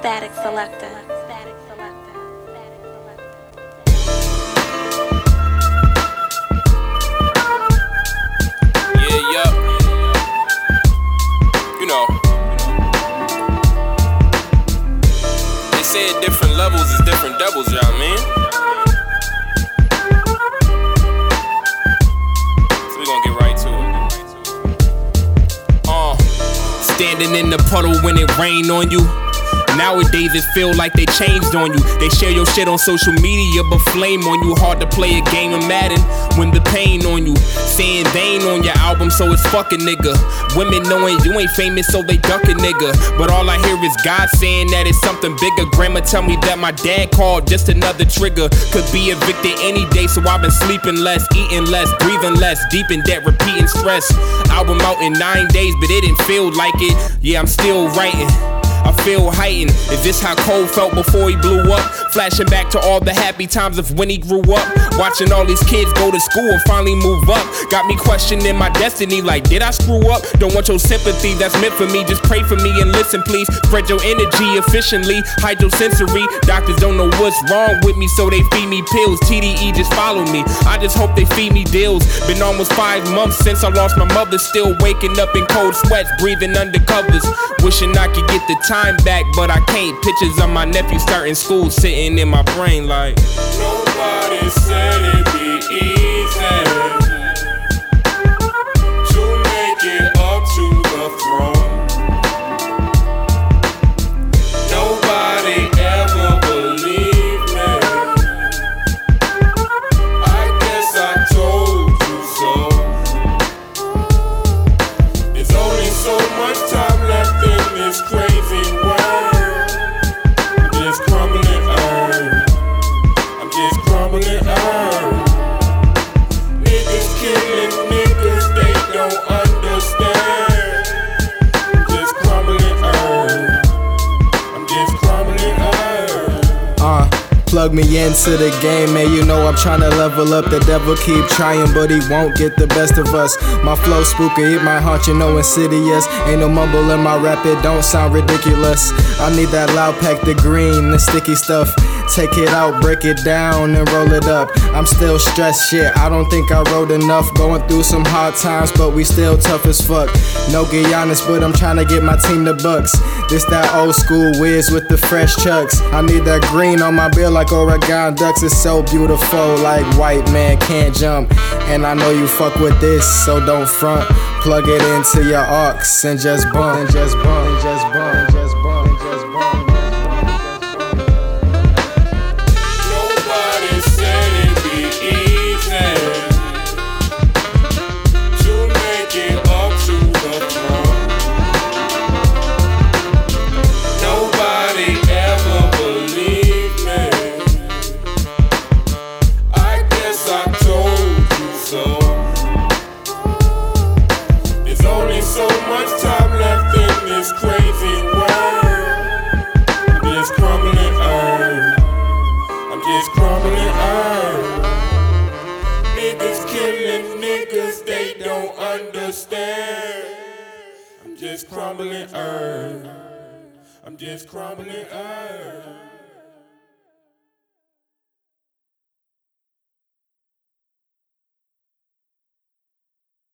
Static Selector. Yeah, yup. You know. They say different levels is different devils, y'all mean? So we gonna get right to it. Uh, standing in the puddle when it rain on you. Nowadays it feel like they changed on you. They share your shit on social media, but flame on you. Hard to play a game of Madden when the pain on you. Saying they ain't on your album, so it's fucking nigga. Women knowing you ain't famous, so they duck a nigga. But all I hear is God saying that it's something bigger. Grandma tell me that my dad called, just another trigger. Could be evicted any day, so I've been sleeping less, eating less, breathing less, deep in debt, repeating stress. Album out in nine days, but it didn't feel like it. Yeah, I'm still writing. I feel heightened. Is this how Cole felt before he blew up? Flashing back to all the happy times of when he grew up. Watching all these kids go to school and finally move up. Got me questioning my destiny like, did I screw up? Don't want your sympathy that's meant for me. Just pray for me and listen, please. Spread your energy efficiently. Hydrosensory. Doctors don't know what's wrong with me, so they feed me pills. TDE just follow me. I just hope they feed me deals. Been almost five months since I lost my mother. Still waking up in cold sweats, breathing under covers. Wishing I could get the time back, but I can't. Pictures of my nephew starting school sitting in my brain like. Nobody said it'd be easy to make it up to the throne. Nobody ever believed me. I guess I told you so. There's only so much time left in this crazy plug me into the game, man. You know I'm trying to level up. The devil keep trying, but he won't get the best of us. My flow spooky, it might haunt you, no insidious. Ain't no mumble in my rap, it don't sound ridiculous. I need that loud pack, the green, the sticky stuff. Take it out, break it down, and roll it up. I'm still stressed, shit. I don't think I wrote enough. Going through some hard times, but we still tough as fuck. No Giannis, but I'm trying to get my team the Bucks. This that old school whiz with the fresh chucks. I need that green on my bill like Oregon Ducks. It's so beautiful, like white man can't jump. And I know you fuck with this, so don't front. Plug it into your aux and just bump, and just bump, and just bump, and just bump, and just bump. Nobody this crazy world. I'm just crumbling earth. I'm just crumbling. Niggas killing niggas, they don't understand. I'm just crumbling earth. I'm just crumbling earth.